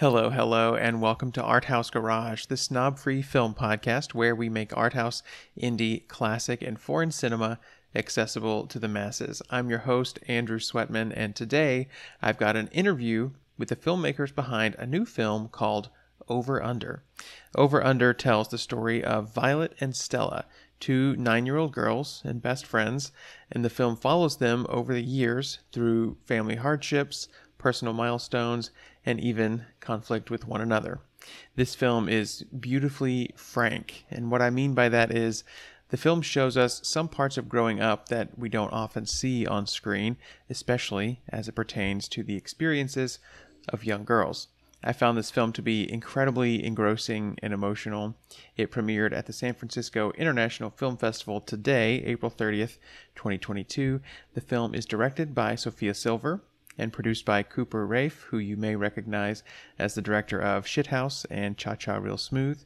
Hello, hello, and welcome to Art House Garage, the snob free film podcast where we make art house, indie, classic, and foreign cinema accessible to the masses. I'm your host, Andrew Sweatman, and today I've got an interview with the filmmakers behind a new film called Over Under. Over Under tells the story of Violet and Stella, two nine year old girls and best friends, and the film follows them over the years through family hardships, personal milestones, and even conflict with one another. This film is beautifully frank, and what I mean by that is the film shows us some parts of growing up that we don't often see on screen, especially as it pertains to the experiences of young girls. I found this film to be incredibly engrossing and emotional. It premiered at the San Francisco International Film Festival today, April 30th, 2022. The film is directed by Sophia Silver and produced by Cooper Raiff, who you may recognize as the director of Shithouse and Cha Cha Real Smooth.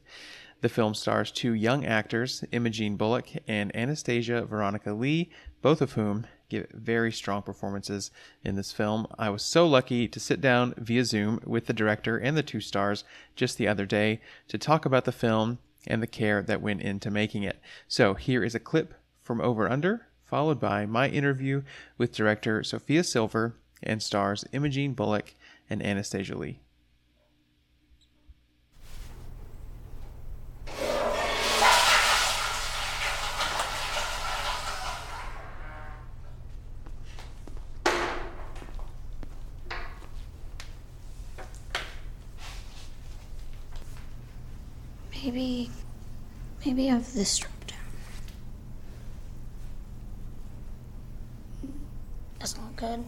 The film stars two young actors, Imogene Bullock and Anastasia Veronica Lee, both of whom give very strong performances in this film. I was so lucky to sit down via Zoom with the director and the two stars just the other day to talk about the film and the care that went into making it. So here is a clip from Over Under, followed by my interview with director Sophia Silver and stars Imogene Bullock and Anastasia Lee. Maybe, maybe have this strip down. Doesn't look good.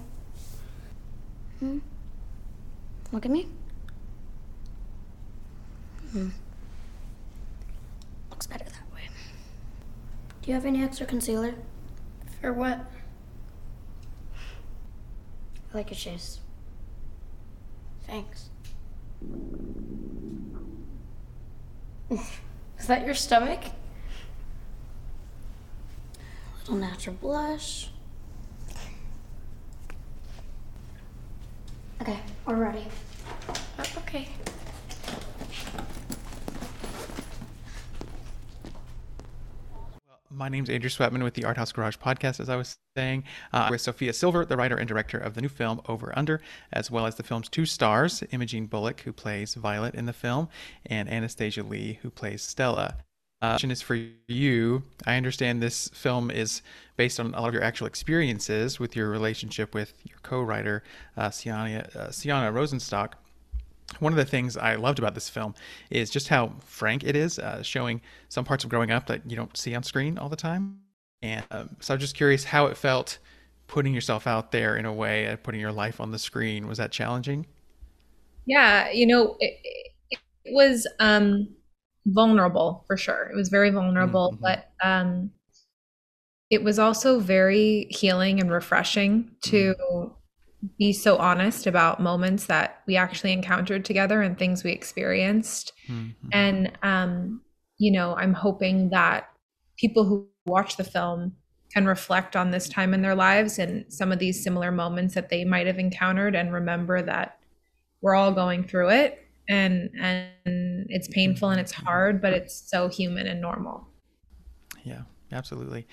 Hmm? Look at me. Hmm. Looks better that way. Do you have any extra concealer? For what? I like your shoes. Thanks. Is that your stomach? A Little natural blush. Okay, we're ready. Uh, okay. My name's Andrew Sweatman with the Art House Garage podcast, as I was saying, uh, with Sophia Silver, the writer and director of the new film Over Under, as well as the film's two stars, Imogene Bullock, who plays Violet in the film, and Anastasia Lee, who plays Stella. Uh, question is for you. I understand this film is based on a lot of your actual experiences with your relationship with your co-writer, uh, Sienna, uh, Sienna Rosenstock one of the things I loved about this film is just how frank it is, uh, showing some parts of growing up that you don't see on screen all the time. And um, so I'm just curious how it felt putting yourself out there in a way, uh, putting your life on the screen. Was that challenging? Yeah, you know, it, it was um, vulnerable for sure. It was very vulnerable, mm-hmm. but um, it was also very healing and refreshing to mm-hmm be so honest about moments that we actually encountered together and things we experienced. Mm-hmm. And, um, you know, I'm hoping that people who watch the film can reflect on this time in their lives and some of these similar moments that they might have encountered and remember that we're all going through it and and it's painful and it's hard but it's so human and normal yeah absolutely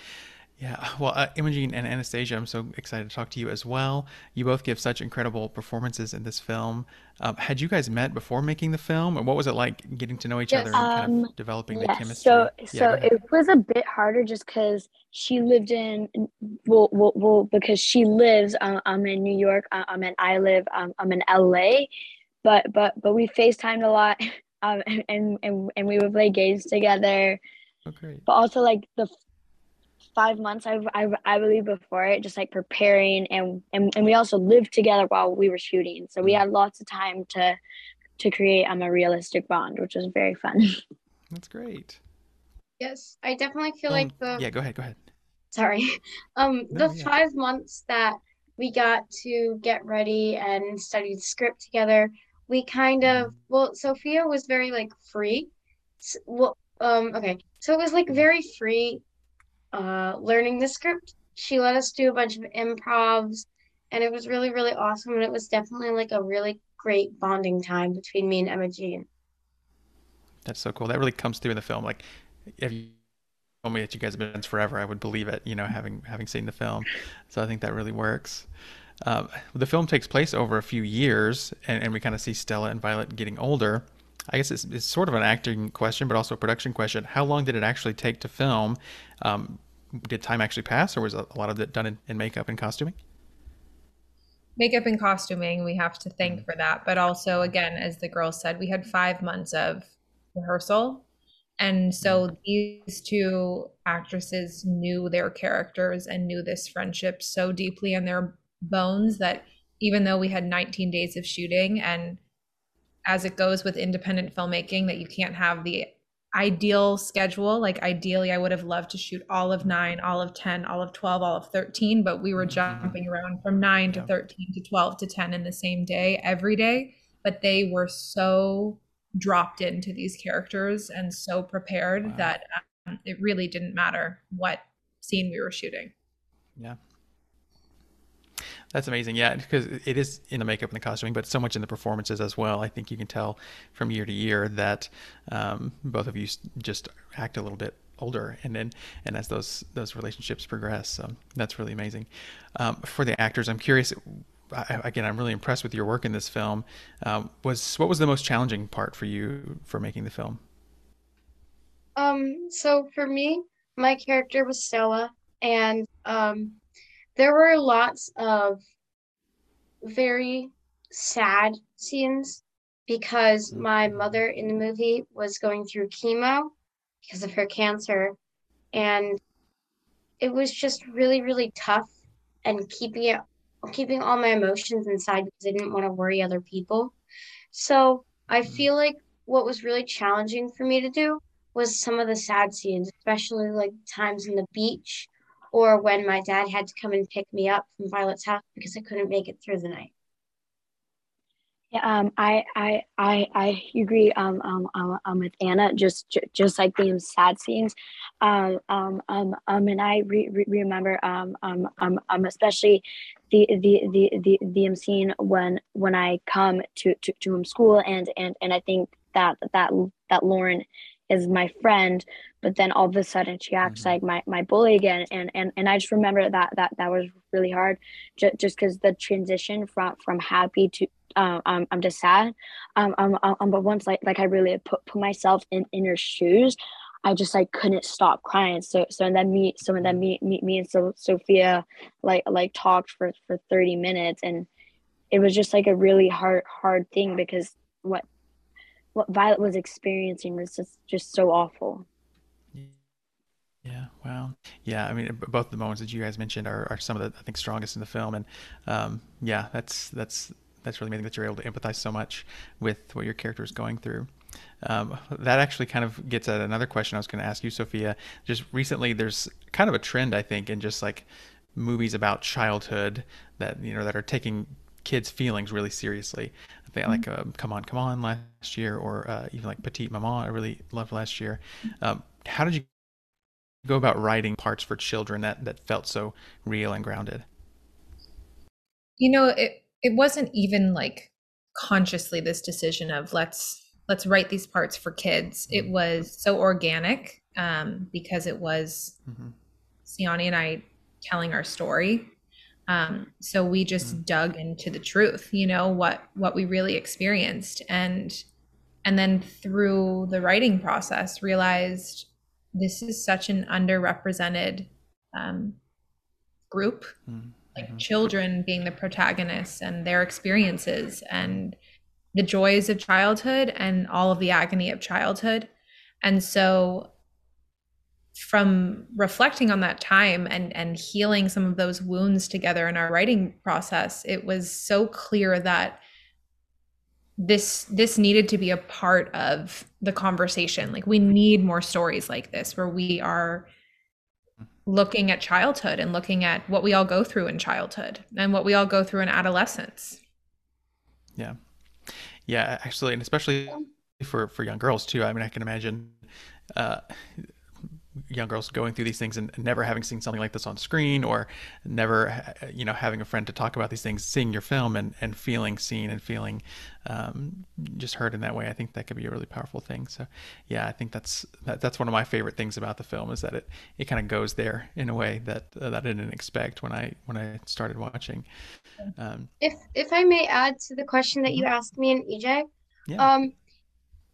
yeah, well, uh, Imogene and Anastasia, I'm so excited to talk to you as well. You both give such incredible performances in this film. Um, had you guys met before making the film, or what was it like getting to know each yes, other and kind of um, developing yes. the chemistry? So, yeah, so it was a bit harder just because she lived in well, well, well because she lives. Um, I'm in New York. Uh, I'm in I live. Um, I'm in LA, but but but we Facetimed a lot, um, and and and we would play games together. Okay. But also like the five months I, I, I believe before it just like preparing and, and and we also lived together while we were shooting so we mm. had lots of time to to create um, a realistic bond which was very fun that's great yes i definitely feel um, like the yeah go ahead go ahead sorry um no, the yeah. five months that we got to get ready and study the script together we kind of mm. well sophia was very like free well um okay so it was like very free uh, learning the script. She let us do a bunch of improvs, and it was really, really awesome. And it was definitely like a really great bonding time between me and Imogene. That's so cool. That really comes through in the film. Like, if you told me that you guys have been friends forever, I would believe it. You know, having having seen the film, so I think that really works. Um, the film takes place over a few years, and, and we kind of see Stella and Violet getting older. I guess it's, it's, sort of an acting question, but also a production question. How long did it actually take to film? Um, did time actually pass, or was a lot of it done in, in makeup and costuming? makeup and costuming we have to thank mm-hmm. for that but also again as the girls said we had five months of rehearsal and so mm-hmm. these two actresses knew their characters and knew this friendship so deeply in their bones that even though we had 19 days of shooting and as it goes with independent filmmaking that you can't have the ideal schedule. Like ideally, I would have loved to shoot all of nine, all of 10, all of 12, all of 13, but we were mm-hmm. jumping around from nine to 13 to 12 to 10 in the same day, every day. But they were so dropped into these characters and so prepared wow. that um, it really didn't matter what scene we were shooting. Yeah. That's amazing. Yeah, because it is in the makeup and the costuming, but so much in the performances as well. I think you can tell from year to year that um, both of you just act a little bit older, and then and as those those relationships progress, so that's really amazing. Um, for the actors, I'm curious. I, again, I'm really impressed with your work in this film. Um, was what was the most challenging part for you for making the film? Um, so for me, my character was Stella, and um, there were lots of very sad scenes because mm-hmm. my mother in the movie was going through chemo because of her cancer and it was just really really tough and keeping it keeping all my emotions inside because I didn't want to worry other people. So I mm-hmm. feel like what was really challenging for me to do was some of the sad scenes, especially like times in the beach or when my dad had to come and pick me up from Violet's house because I couldn't make it through the night. Yeah, um, I, I, I, I agree. Um, um, um, um with Anna, just, just like the sad scenes. Um, um, um, um and I re- re- remember, um, um, um, um, especially the, the, the, the, the scene when, when I come to, to, to home school, and, and, and I think that, that, that Lauren is my friend but then all of a sudden she acts mm-hmm. like my, my bully again and, and and i just remember that that that was really hard just just because the transition from from happy to um, um i'm just sad um, um, um, um but once like like i really put, put myself in in her shoes I just like couldn't stop crying. So so and then me so and then me me, me and so Sophia like like talked for for 30 minutes and it was just like a really hard hard thing because what what Violet was experiencing was just just so awful. Yeah, wow. Yeah, I mean, both the moments that you guys mentioned are, are some of the I think strongest in the film, and um, yeah, that's that's that's really amazing that you're able to empathize so much with what your character is going through. Um, that actually kind of gets at another question I was going to ask you, Sophia. Just recently, there's kind of a trend I think in just like movies about childhood that you know that are taking kids' feelings really seriously. They mm-hmm. like uh, "Come On, Come On" last year, or uh, even like "Petite Maman." I really loved last year. Um, how did you go about writing parts for children that that felt so real and grounded? You know, it it wasn't even like consciously this decision of let's let's write these parts for kids. It mm-hmm. was so organic um, because it was mm-hmm. Siani and I telling our story um, so we just mm. dug into the truth, you know, what what we really experienced, and and then through the writing process, realized this is such an underrepresented um, group, mm-hmm. like children being the protagonists and their experiences and the joys of childhood and all of the agony of childhood, and so from reflecting on that time and and healing some of those wounds together in our writing process it was so clear that this this needed to be a part of the conversation. Like we need more stories like this where we are looking at childhood and looking at what we all go through in childhood and what we all go through in adolescence. Yeah. Yeah actually and especially for for young girls too. I mean i can imagine uh young girls going through these things and never having seen something like this on screen or never you know having a friend to talk about these things seeing your film and, and feeling seen and feeling um, just heard in that way i think that could be a really powerful thing so yeah i think that's that, that's one of my favorite things about the film is that it it kind of goes there in a way that uh, that i didn't expect when i when i started watching um, if if i may add to the question that you mm-hmm. asked me and ej yeah. um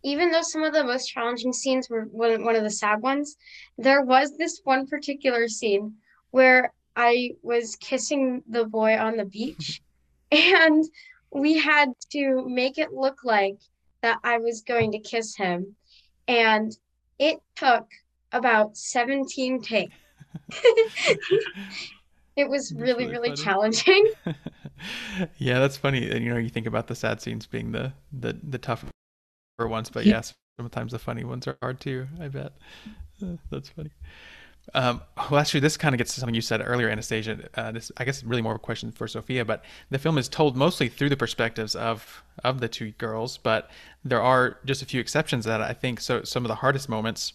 even though some of the most challenging scenes were one, of the sad ones, there was this one particular scene where I was kissing the boy on the beach and we had to make it look like that I was going to kiss him. And it took about 17 takes. it was really, really, really challenging. yeah, that's funny. And you know, you think about the sad scenes being the the the tough ones, but yes, sometimes the funny ones are hard too. I bet uh, that's funny. Um, well, actually, this kind of gets to something you said earlier, Anastasia. Uh, this, I guess, really more of a question for Sophia. But the film is told mostly through the perspectives of of the two girls, but there are just a few exceptions that I think. So some of the hardest moments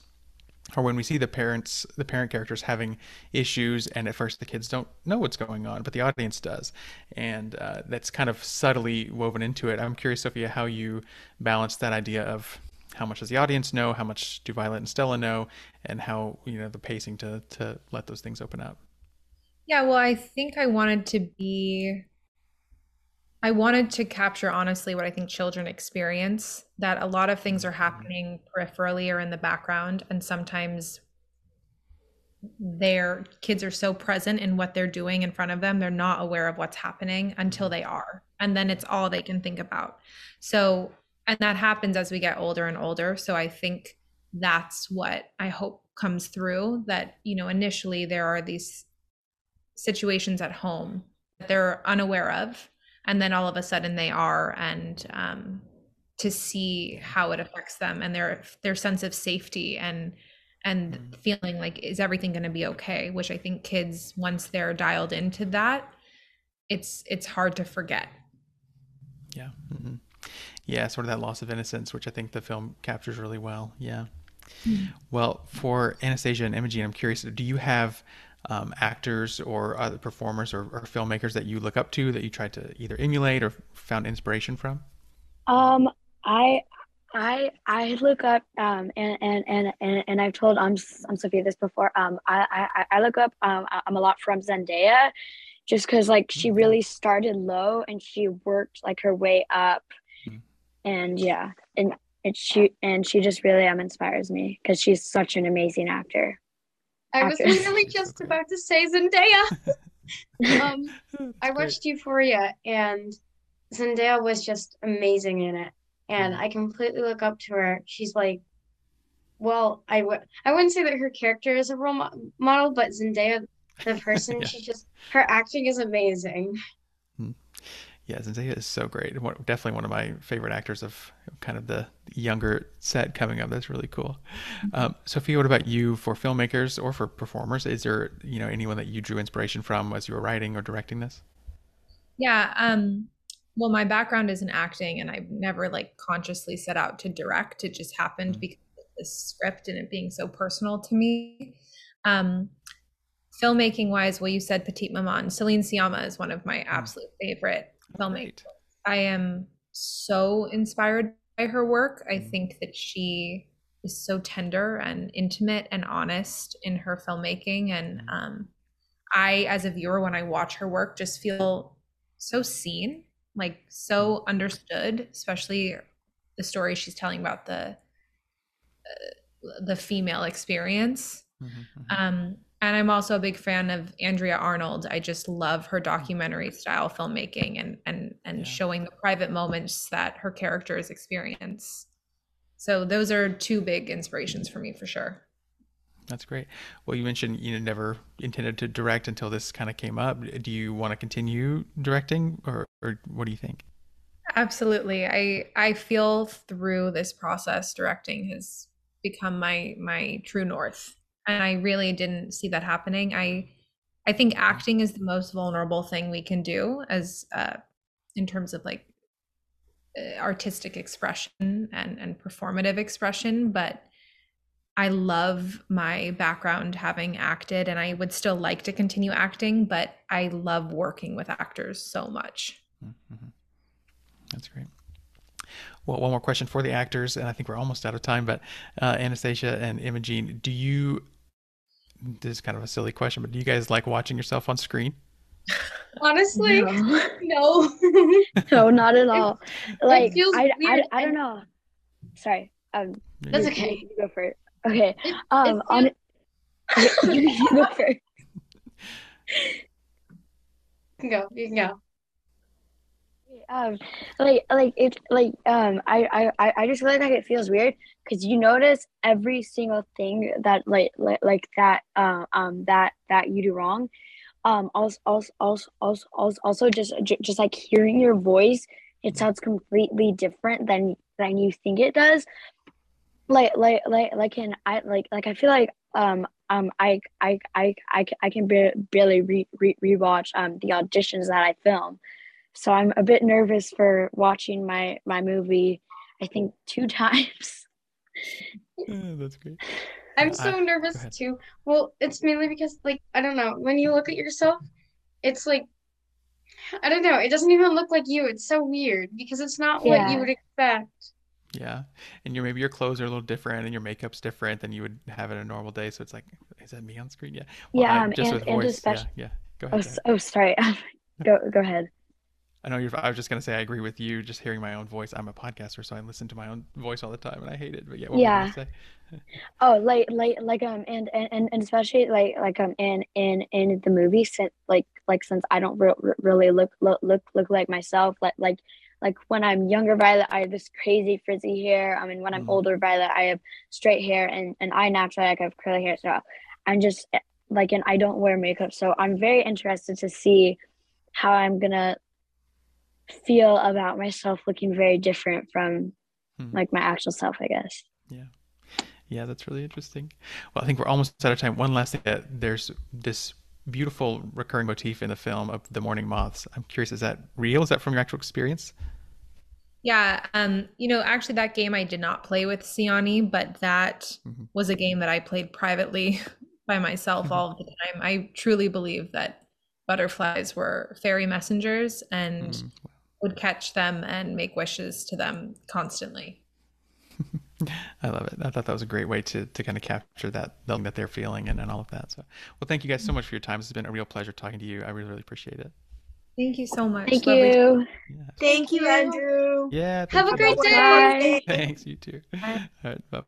or when we see the parents the parent characters having issues and at first the kids don't know what's going on but the audience does. And uh, that's kind of subtly woven into it. I'm curious sophia how you balance that idea of how much does the audience know how much do violet and stella know and how you know the pacing to to let those things open up. Yeah well i think i wanted to be I wanted to capture honestly what I think children experience that a lot of things are happening peripherally or in the background and sometimes their kids are so present in what they're doing in front of them they're not aware of what's happening until they are and then it's all they can think about. So and that happens as we get older and older. So i think that's what i hope comes through that you know initially there are these situations at home that they're unaware of and then all of a sudden they are and um, to see how it affects them and their their sense of safety and and mm-hmm. feeling like is everything going to be okay which i think kids once they're dialed into that it's it's hard to forget yeah mm-hmm. yeah sort of that loss of innocence which i think the film captures really well yeah mm-hmm. well for anastasia and imogene i'm curious do you have um, actors or other performers or, or, filmmakers that you look up to that you try to either emulate or found inspiration from? Um, I I I look up um and and and and, and I've told um I'm Sophia this before um I I, I look up um I'm a lot from Zendaya just because like she mm-hmm. really started low and she worked like her way up mm-hmm. and yeah and and she and she just really um inspires me because she's such an amazing actor I was literally just about to say Zendaya. um, I watched great. Euphoria and Zendaya was just amazing in it, and mm. I completely look up to her. She's like, well, I would I wouldn't say that her character is a role mo- model, but Zendaya, the person, yeah. she just her acting is amazing. Yeah, Zendaya is so great. Definitely one of my favorite actors of kind of the younger set coming up. That's really cool. Mm-hmm. Um, Sophia, what about you for filmmakers or for performers? Is there you know anyone that you drew inspiration from as you were writing or directing this? Yeah. Um, well, my background is in acting, and I've never like consciously set out to direct. It just happened mm-hmm. because of the script and it being so personal to me. Um, filmmaking wise, well, you said Petite Maman. Celine Sciamma is one of my mm. absolute favorite filmmaker. I am so inspired by her work. I mm-hmm. think that she is so tender and intimate and honest in her filmmaking. And mm-hmm. um, I, as a viewer, when I watch her work, just feel so seen, like so mm-hmm. understood, especially the story she's telling about the uh, the female experience. Mm-hmm, um, and I'm also a big fan of Andrea Arnold. I just love her documentary style filmmaking and and and yeah. showing the private moments that her characters experience. So those are two big inspirations for me for sure. That's great. Well, you mentioned you never intended to direct until this kind of came up. Do you want to continue directing, or, or what do you think? Absolutely. I I feel through this process, directing has become my my true north and I really didn't see that happening. I I think acting is the most vulnerable thing we can do as uh, in terms of like uh, artistic expression and and performative expression, but I love my background having acted, and I would still like to continue acting, but I love working with actors so much. Mm-hmm. That's great. Well, one more question for the actors, and I think we're almost out of time. But uh, Anastasia and Imogene, do you? This is kind of a silly question, but do you guys like watching yourself on screen? Honestly, no, no, no not at all. It, like it I, I, I, don't know. Sorry. Um, that's okay. You go for it. Okay. Um, on you go first. You can go. You can go. Um, like, like it's like um, I, I, I just feel like it feels weird because you notice every single thing that like, like, like that, uh, um, that that you do wrong. Um, also, also, also, also, also, just, just like hearing your voice, it sounds completely different than than you think it does like like like like in I like like I feel like um um I I I I, I can barely re, re rewatch um the auditions that I film, so I'm a bit nervous for watching my my movie. I think two times. Yeah, that's great. I'm so I, nervous too. Well, it's mainly because like I don't know when you look at yourself, it's like I don't know. It doesn't even look like you. It's so weird because it's not yeah. what you would expect. Yeah, and your maybe your clothes are a little different, and your makeup's different than you would have in a normal day. So it's like, is that me on screen? Yeah. Well, yeah, um, just and, with voice. Especially... Yeah, yeah. Go ahead. Oh, go oh sorry. go go ahead. I know you're. I was just gonna say I agree with you. Just hearing my own voice. I'm a podcaster, so I listen to my own voice all the time, and I hate it. But yeah, yeah. oh, like like like um, and and and especially like like um, in in in the movie, since like like since I don't re- really look look look look like myself, like like like when I'm younger Violet, I have this crazy frizzy hair. I mean, when I'm mm-hmm. older Violet, I have straight hair, and and I naturally like have curly hair. So I'm just like, and I don't wear makeup, so I'm very interested to see how I'm gonna feel about myself looking very different from hmm. like my actual self, I guess. Yeah. Yeah, that's really interesting. Well, I think we're almost out of time. One last thing that there's this beautiful recurring motif in the film of the morning moths. I'm curious, is that real? Is that from your actual experience? Yeah, um, you know, actually, that game I did not play with Siani, but that mm-hmm. was a game that I played privately by myself mm-hmm. all the time. I truly believe that butterflies were fairy messengers and mm-hmm. Would catch them and make wishes to them constantly. I love it. I thought that was a great way to, to kind of capture that that they're feeling and, and all of that. So, well, thank you guys so much for your time. It's been a real pleasure talking to you. I really, really appreciate it. Thank you so much. Thank Lovely. you. Yeah. Thank you, Andrew. Yeah. Have a great day. Thanks. You too. Bye. All right. Bye.